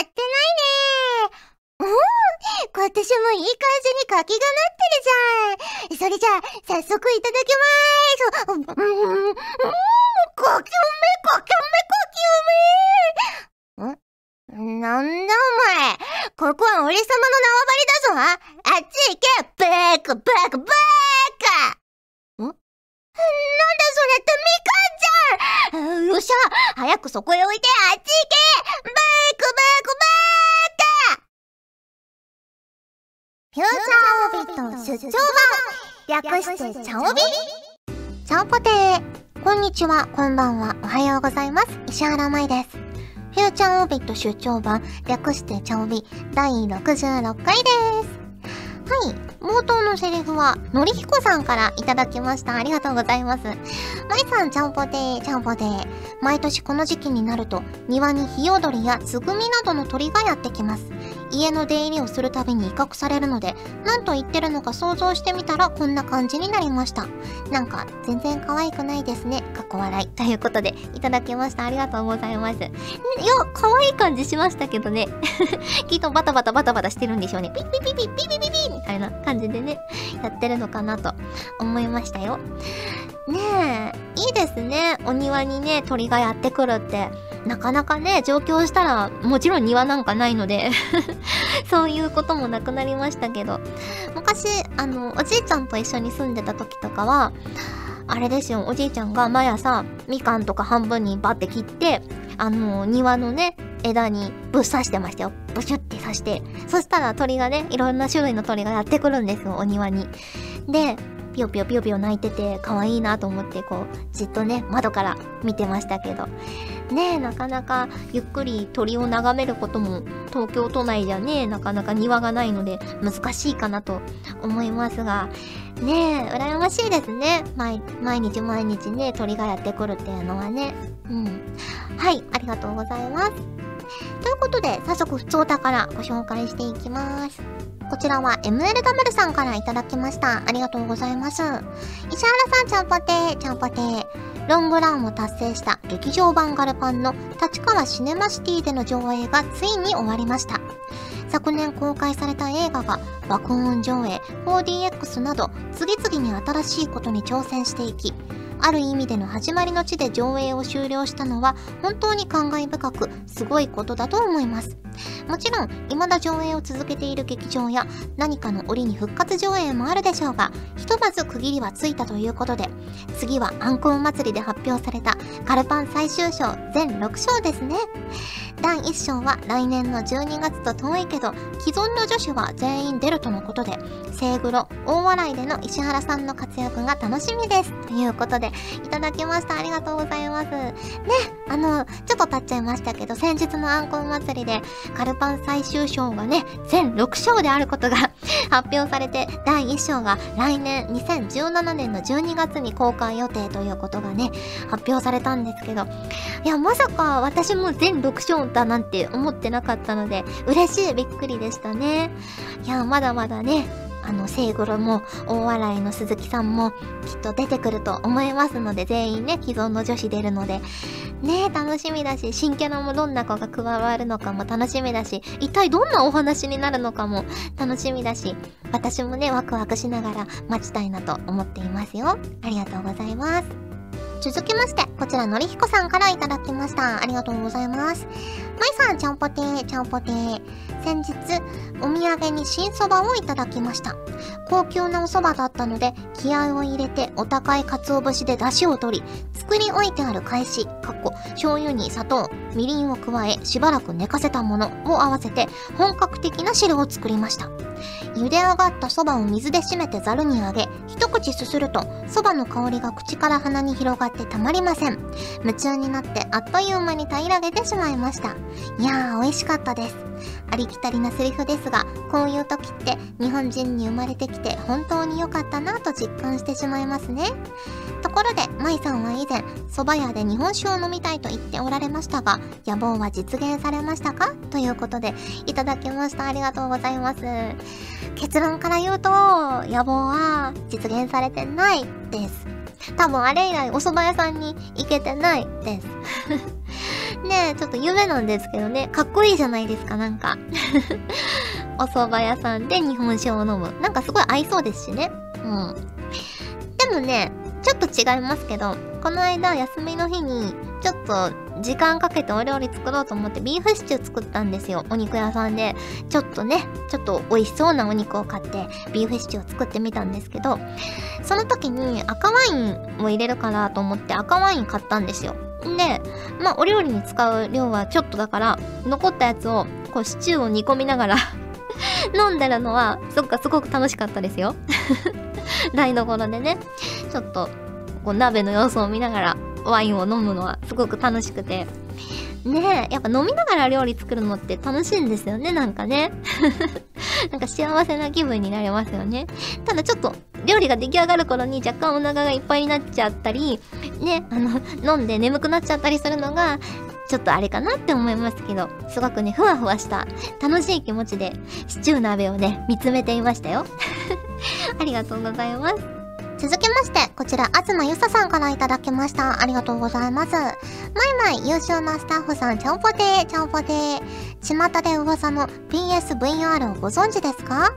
ってないねうん、今年もいい感じに柿がなってるじゃん。それじゃあ、早速いただきまーす。うん、うん、柿梅、柿梅、柿梅。ん。なん。だお前。ここは俺様の縄張りだぞ。あっち行け、バーカ、バーカ、バーカ。ん。なん。だそれってみかん。じゃん。よっしゃ早くそこへ置いてあっち行けバークバークバーフューチャーオービット出張版略してチャオビ？チャオポテーこんにちは、こんばんは、おはようございます。石原舞です。フューチャーオービット出張版略してチャオビ第66回です。はい、冒頭のセリフは、のりひこさんからいただきました。ありがとうございます。まいさん、ちゃんぽてー、ちゃんぽてー。毎年この時期になると、庭にヒヨドリやツグミなどの鳥がやってきます。家の出入りをするたびに威嚇されるので何と言ってるのか想像してみたらこんな感じになりました。なんか全然可愛くないですね。かっこ笑い。ということでいただきました。ありがとうございます。いや可愛い感じしましたけどね。きっとバタバタバタバタしてるんでしょうね。ピッピピピピピピピみたいな感じでねやってるのかなと思いましたよねえ、いいですね。お庭にね、鳥がやってくるって。なかなかね、上京したら、もちろん庭なんかないので そういうこともなくなりましたけど、昔、あの、おじいちゃんと一緒に住んでた時とかは、あれですよ、おじいちゃんが毎朝、みかんとか半分にバッて切って、あの、庭のね、枝にぶっ刺してましたよ。ブシュって刺して。そしたら鳥がね、いろんな種類の鳥がやってくるんですよ、お庭に。で、ピヨピヨピヨピヨ泣いてて可愛いなと思ってこうじっとね窓から見てましたけどねえなかなかゆっくり鳥を眺めることも東京都内じゃねなかなか庭がないので難しいかなと思いますがねえ羨ましいですね毎日毎日ね鳥がやってくるっていうのはねうんはいありがとうございますということで早速普通だからご紹介していきますこちらは MLW さんからいただきました。ありがとうございます。石原さん、ちゃんぽてー、ちゃんぽてー。ロングランを達成した劇場版ガルパンの立川シネマシティでの上映がついに終わりました。昨年公開された映画が爆音上映、4DX など次々に新しいことに挑戦していき、ある意味での始まりの地で上映を終了したのは本当に感慨深くすごいことだと思います。もちろん未だ上映を続けている劇場や何かの折に復活上映もあるでしょうがひとまず区切りはついたということで次はアンコウ祭りで発表されたカルパン最終章全6章ですね第1章は来年の12月と遠いけど既存の女子は全員出るとのことで聖黒大笑いでの石原さんの活躍が楽しみです。ということでいただきました。ありがとうございます。ねあのちょっと経っちゃいましたけど先日のアンコウ祭りでカルパン最終章がね、全6章であることが 発表されて、第1章が来年2017年の12月に公開予定ということがね、発表されたんですけど、いや、まさか私も全6章だなんて思ってなかったので、嬉しい、びっくりでしたね。いや、まだまだね、あの、セイグロも、大笑いの鈴木さんも、きっと出てくると思いますので、全員ね、既存の女子出るので、ね、楽しみだし、新キャラもどんな子が加わるのかも楽しみだし、一体どんなお話になるのかも楽しみだし、私もね、ワクワクしながら待ちたいなと思っていますよ。ありがとうございます。続きまして、こちらのりひこさんからいただきました。ありがとうございます。まいさん、ちゃんぽてー、ちゃんぽてー。先日、お土産に新そばをいただきました。高級なお蕎麦だったので、気合を入れてお高い鰹節で出汁を取り、作り置いてある返し、かっ、醤油に砂糖、みりんを加え、しばらく寝かせたものを合わせて、本格的な汁を作りました。茹で上がったそばを水で締めてざるにあげ、一口すすると、そばの香りが口から鼻に広がってたまりません。夢中になってあっという間に平らげてしまいました。いやー、美味しかったです。ありきたりなセリフですが、こういう時って日本人に生まれてきて本当に良かったなと実感してしまいますね。ところで、舞さんは以前、蕎麦屋で日本酒を飲みたいと言っておられましたが、野望は実現されましたか？ということで、いただきました。ありがとうございます。結論から言うと、野望は実現されてないです。多分あれ以来お蕎麦屋さんに行けてないです。ねえちょっと夢なんですけどね、かっこいいじゃないですか、なんか。お蕎麦屋さんで日本酒を飲む。なんかすごい合いそうですしね。うん。でもね、ちょっと違いますけど、この間休みの日に、ちょっと時間かけてお料理作ろうと思ってビーフシチュー作ったんですよ。お肉屋さんで。ちょっとね、ちょっと美味しそうなお肉を買ってビーフシチューを作ってみたんですけど、その時に赤ワインを入れるからと思って赤ワイン買ったんですよ。で、まあお料理に使う量はちょっとだから、残ったやつをこうシチューを煮込みながら 飲んでるのは、そっかすごく楽しかったですよ。台所でね、ちょっとこう鍋の様子を見ながらワインを飲むのはすごく楽しくて。ねえ、やっぱ飲みながら料理作るのって楽しいんですよね、なんかね。なんか幸せな気分になりますよね。ただちょっと料理が出来上がる頃に若干お腹がいっぱいになっちゃったり、ね、あの、飲んで眠くなっちゃったりするのが、ちょっとあれかなって思いますけど、すごくね、ふわふわした楽しい気持ちでシチュー鍋をね、見つめていましたよ。ありがとうございます。続きまして、こちら、あずまゆささんからいただきました。ありがとうございます。まいまい、優秀なスタッフさん、ちゃんぽてー、ちゃんぽてー。巷で噂の PSVR をご存知ですか？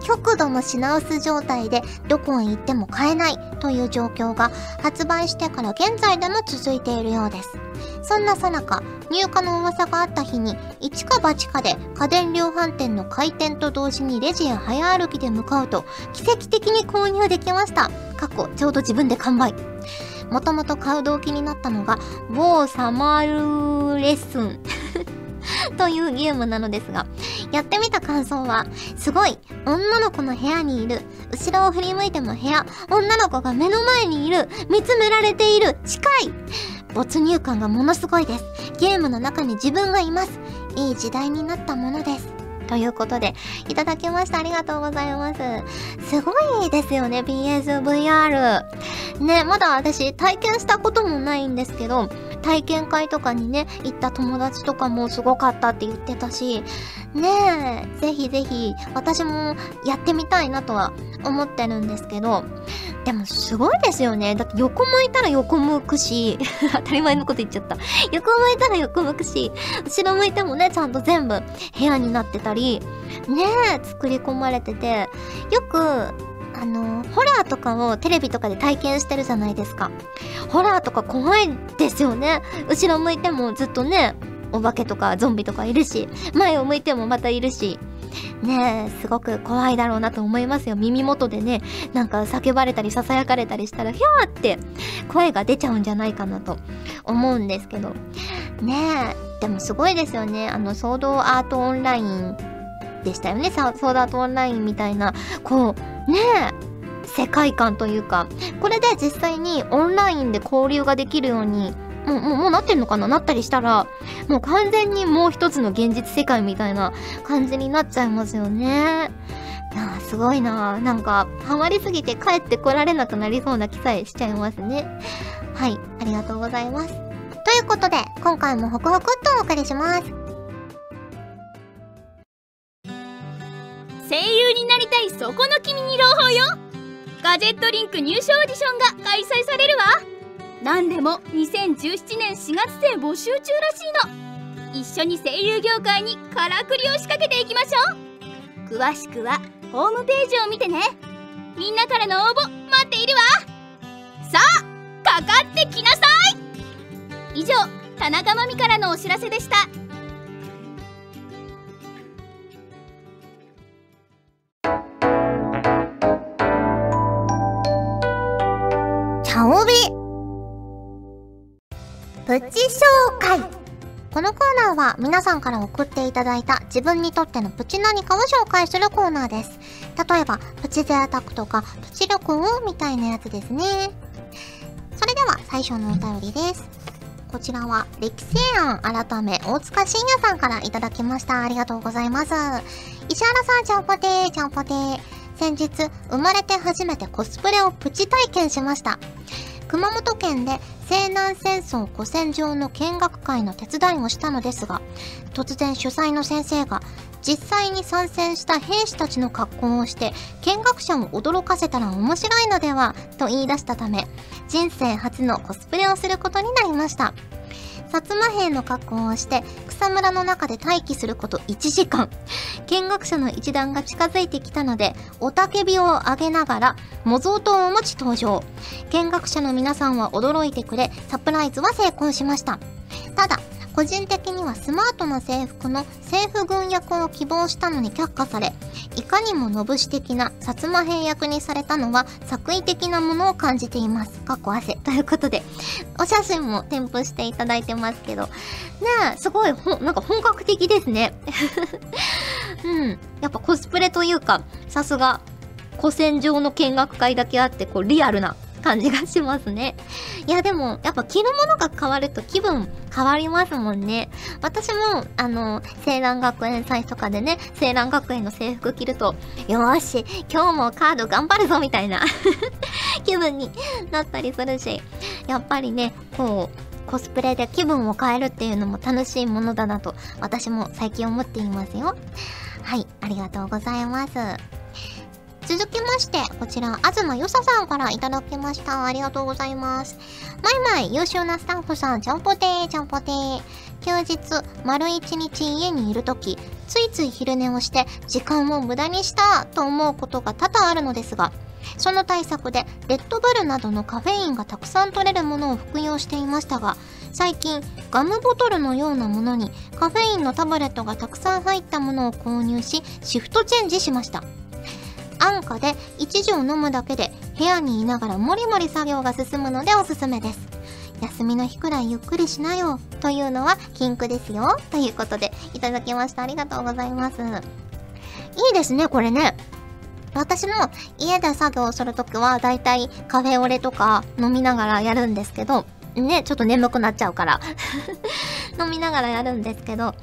極度の品薄状態でどこへ行っても買えないという状況が発売してから現在でも続いているようです。そんなさなか、入荷の噂があった日に、一か八かで家電量販店の開店と同時にレジへ早歩きで向かうと、奇跡的に購入できました。過去、ちょうど自分で完売。もともと買う動機になったのが、某サマールレッスン というゲームなのですが、やってみた感想は、すごい、女の子の部屋にいる、後ろを振り向いても部屋、女の子が目の前にいる、見つめられている、近い没入感がものすごいです。ゲームの中に自分がいます。いい時代になったものです。ということで、いただきました。ありがとうございます。すごいですよね、PSVR。ね、まだ私体験したこともないんですけど、体験会とかにね、行った友達とかもすごかったって言ってたし、ねえ、ぜひぜひ、私もやってみたいなとは思ってるんですけど、でもすごいですよね。だって横向いたら横向くし、当たり前のこと言っちゃった。横向いたら横向くし、後ろ向いてもね、ちゃんと全部部屋になってたり、ねえ、作り込まれてて、よく、あの、ホラーとかをテレビとかで体験してるじゃないですか。ホラーとか怖いですよね。後ろ向いてもずっとね、お化けとかゾンビとかいるし、前を向いてもまたいるし、ねえ、すごく怖いだろうなと思いますよ。耳元でね、なんか叫ばれたり囁かれたりしたら、ひゃーって声が出ちゃうんじゃないかなと思うんですけど。ねえ、でもすごいですよね。あの、ソードアートオンラインでしたよね。ソードアートオンラインみたいな、こう、ねえ、世界観というか、これで実際にオンラインで交流ができるようにもう、もう、もうなってんのかな？なったりしたら、もう完全にもう一つの現実世界みたいな感じになっちゃいますよね。なあ、すごいななんか、ハマりすぎて帰ってこられなくなりそうな気さえしちゃいますね。はい、ありがとうございます。ということで、今回もホクホクっとお送りします。なりたいそこの君に朗報よ。ガジェットリンク入賞オーディションが開催されるわ。何でも2017年4月で募集中らしいの。一緒に声優業界にからくりを仕掛けていきましょう。詳しくはホームページを見てね。みんなからの応募待っているわ。さあかかってきなさい。以上田中真美からのお知らせでした。プチ紹介このコーナーは皆さんから送っていただいた自分にとってのプチ何かを紹介するコーナーです。例えば、プチ贅沢とか、プチ旅行みたいなやつですね。それでは最初のお便りです。こちらは、歴史案改め、大塚信也さんからいただきました。ありがとうございます。石原さん、ちゃんぽてー、ちゃんぽてー。先日、生まれて初めてコスプレをプチ体験しました。熊本県で西南戦争古戦場の見学会の手伝いをしたのですが、突然主催の先生が、実際に参戦した兵士たちの格好をして、見学者を驚かせたら面白いのでは、と言い出したため、人生初のコスプレをすることになりました。薩摩兵の格好をして草むらの中で待機すること1時間。見学者の一団が近づいてきたので雄たけびを上げながら模造刀を持ち登場。見学者の皆さんは驚いてくれサプライズは成功しました。ただ個人的にはスマートな制服の政府軍役を希望したのに却下されいかにものぶし的な薩摩兵役にされたのは作為的なものを感じています。かっこ汗。ということで、お写真も添付していただいてますけど、ねえ、すごい、ほ、なんか本格的ですね。うん。やっぱコスプレというか、さすが、古戦場の見学会だけあって、こう、リアルな感じがしますね。いやでも、やっぱ着るものが変わると気分変わりますもんね。私も、あの、青蘭学園祭とかでね、青蘭学園の制服着ると、よーし、今日もカード頑張るぞみたいな 気分になったりするし、やっぱりね、こう、コスプレで気分を変えるっていうのも楽しいものだなと、私も最近思っていますよ。はい、ありがとうございます。続きまして、こちら、東よささんからいただきました。ありがとうございます。まいまい、優秀なスタッフさん、ちゃんぽてー、ちゃんぽてー。休日、丸一日家にいるとき、ついつい昼寝をして、時間を無駄にしたと思うことが多々あるのですが、その対策で、レッドブルなどのカフェインがたくさん取れるものを服用していましたが、最近、ガムボトルのようなものにカフェインのタブレットがたくさん入ったものを購入し、シフトチェンジしました。安価で1錠飲むだけで部屋にいながらもりもり作業が進むのでおすすめです。休みの日くらいゆっくりしなよというのは禁句ですよ。ということでいただきました。ありがとうございます。いいですね、これね。私も家で作業するときはだいたいカフェオレとか飲みながらやるんですけど、ね、ちょっと眠くなっちゃうから飲みながらやるんですけど、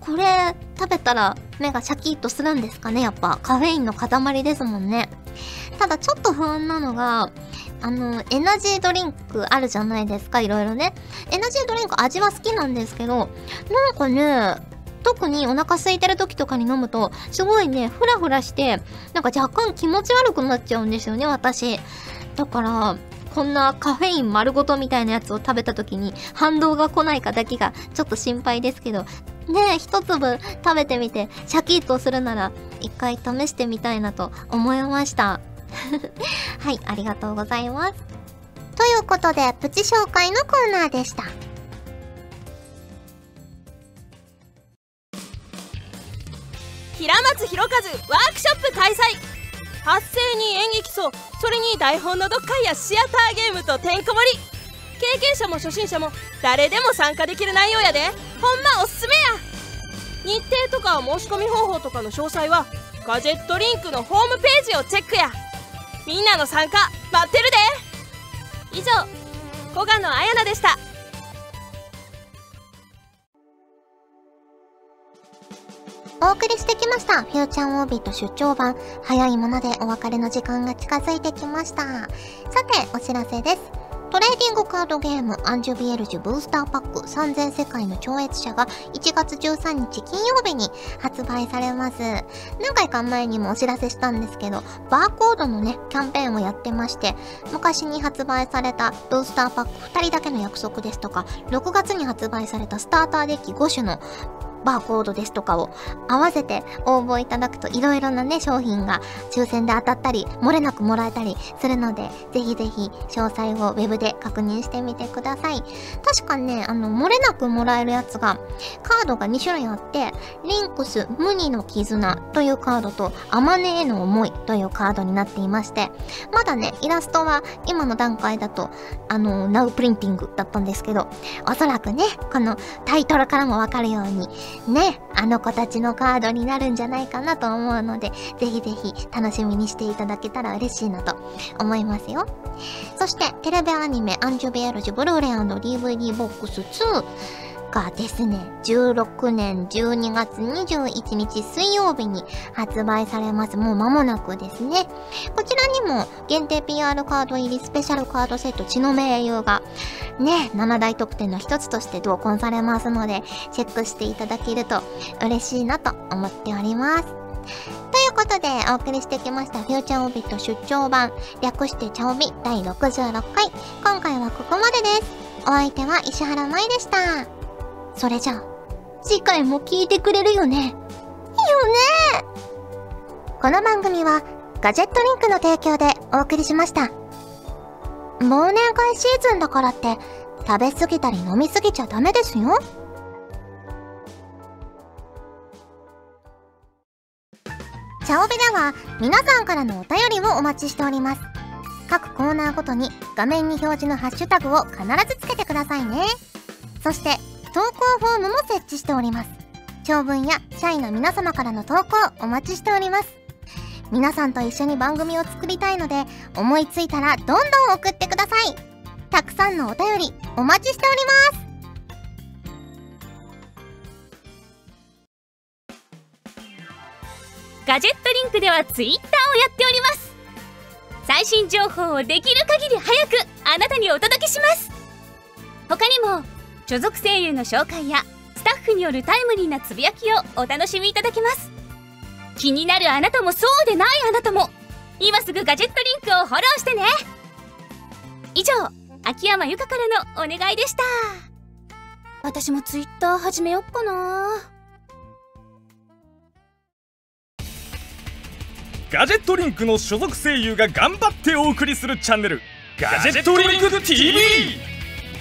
これ食べたら目がシャキッとするんですかね？やっぱカフェインの塊ですもんね。ただちょっと不安なのが、あの、エナジードリンクあるじゃないですか、いろいろね。エナジードリンク味は好きなんですけど、なんかね、特にお腹空いてる時とかに飲むと、すごいね、フラフラして、なんか若干気持ち悪くなっちゃうんですよね、私。だから、こんなカフェイン丸ごとみたいなやつを食べた時に反動が来ないかだけがちょっと心配ですけど、ねえ、一粒食べてみてシャキッとするなら一回試してみたいなと思いました。はい、ありがとうございます。ということで、プチ紹介のコーナーでした。平松弘和ワークショップ開催発声に演劇層それに台本の読解やシアターゲームとてんこ盛り。経験者も初心者も誰でも参加できる内容やで。ほんまおすすめや。日程とか申し込み方法とかの詳細はガジェットリンクのホームページをチェックや。みんなの参加待ってるで。以上古賀野彩奈でした。お送りしてきました。フューチャーオービット出張版。早いものでお別れの時間が近づいてきました。さて、お知らせです。トレーディングカードゲームアンジュビエルジュブースターパック3000世界の超越者が1月13日金曜日に発売されます。何回か前にもお知らせしたんですけど、バーコードのね、キャンペーンをやってまして、昔に発売されたブースターパック2人だけの約束ですとか、6月に発売されたスターターデッキ5種のバーコードですとかを合わせて応募いただくといろいろなね商品が抽選で当たったり漏れなくもらえたりするのでぜひぜひ詳細をウェブで確認してみてください。確かねあの漏れなくもらえるやつがカードが2種類あってリンクス無二の絆というカードとアマネへの思いというカードになっていましてまだねイラストは今の段階だとあのナウプリンティングだったんですけどおそらくねこのタイトルからもわかるようにね、あの子たちのカードになるんじゃないかなと思うので、ぜひぜひ楽しみにしていただけたら嬉しいなと思いますよ。そして、テレビアニメアンジュベアルジブルーレイ &DVD ボックス2がですね、16年12月21日水曜日に発売されます。もう間もなくですね。こちらにも限定 PR カード入りスペシャルカードセット血の盟友がね、7大特典の一つとして同梱されますので、チェックしていただけると嬉しいなと思っております。ということで、お送りしてきました、フューチャーオビット出張版、略してチャオビ第66回。今回はここまでです。お相手は石原舞でした。それじゃあ、次回も聞いてくれるよね？よねこの番組はガジェットリンクの提供でお送りしました。忘年会シーズンだからって食べ過ぎたり飲み過ぎちゃダメですよ。チャオベでは皆さんからのお便りをお待ちしております。各コーナーごとに画面に表示のハッシュタグを必ずつけてくださいね。そして投稿フォームも設置しております。長文や社員の皆様からの投稿お待ちしております。皆さんと一緒に番組を作りたいので思いついたらどんどん送ってくださいたくさんのお便りお待ちしておりますガジェットリンクではツイッターをやっております最新情報をできる限り早くあなたにお届けします他にも所属声優の紹介やスタッフによるタイムリーなつぶやきをお楽しみいただけます。気になるあなたもそうでないあなたも今すぐガジェットリンクをフォローしてね。以上秋山由香からのお願いでした。私もツイッター始めよっかな。ガジェットリンクの所属声優が頑張ってお送りするチャンネルガジェットリンク TV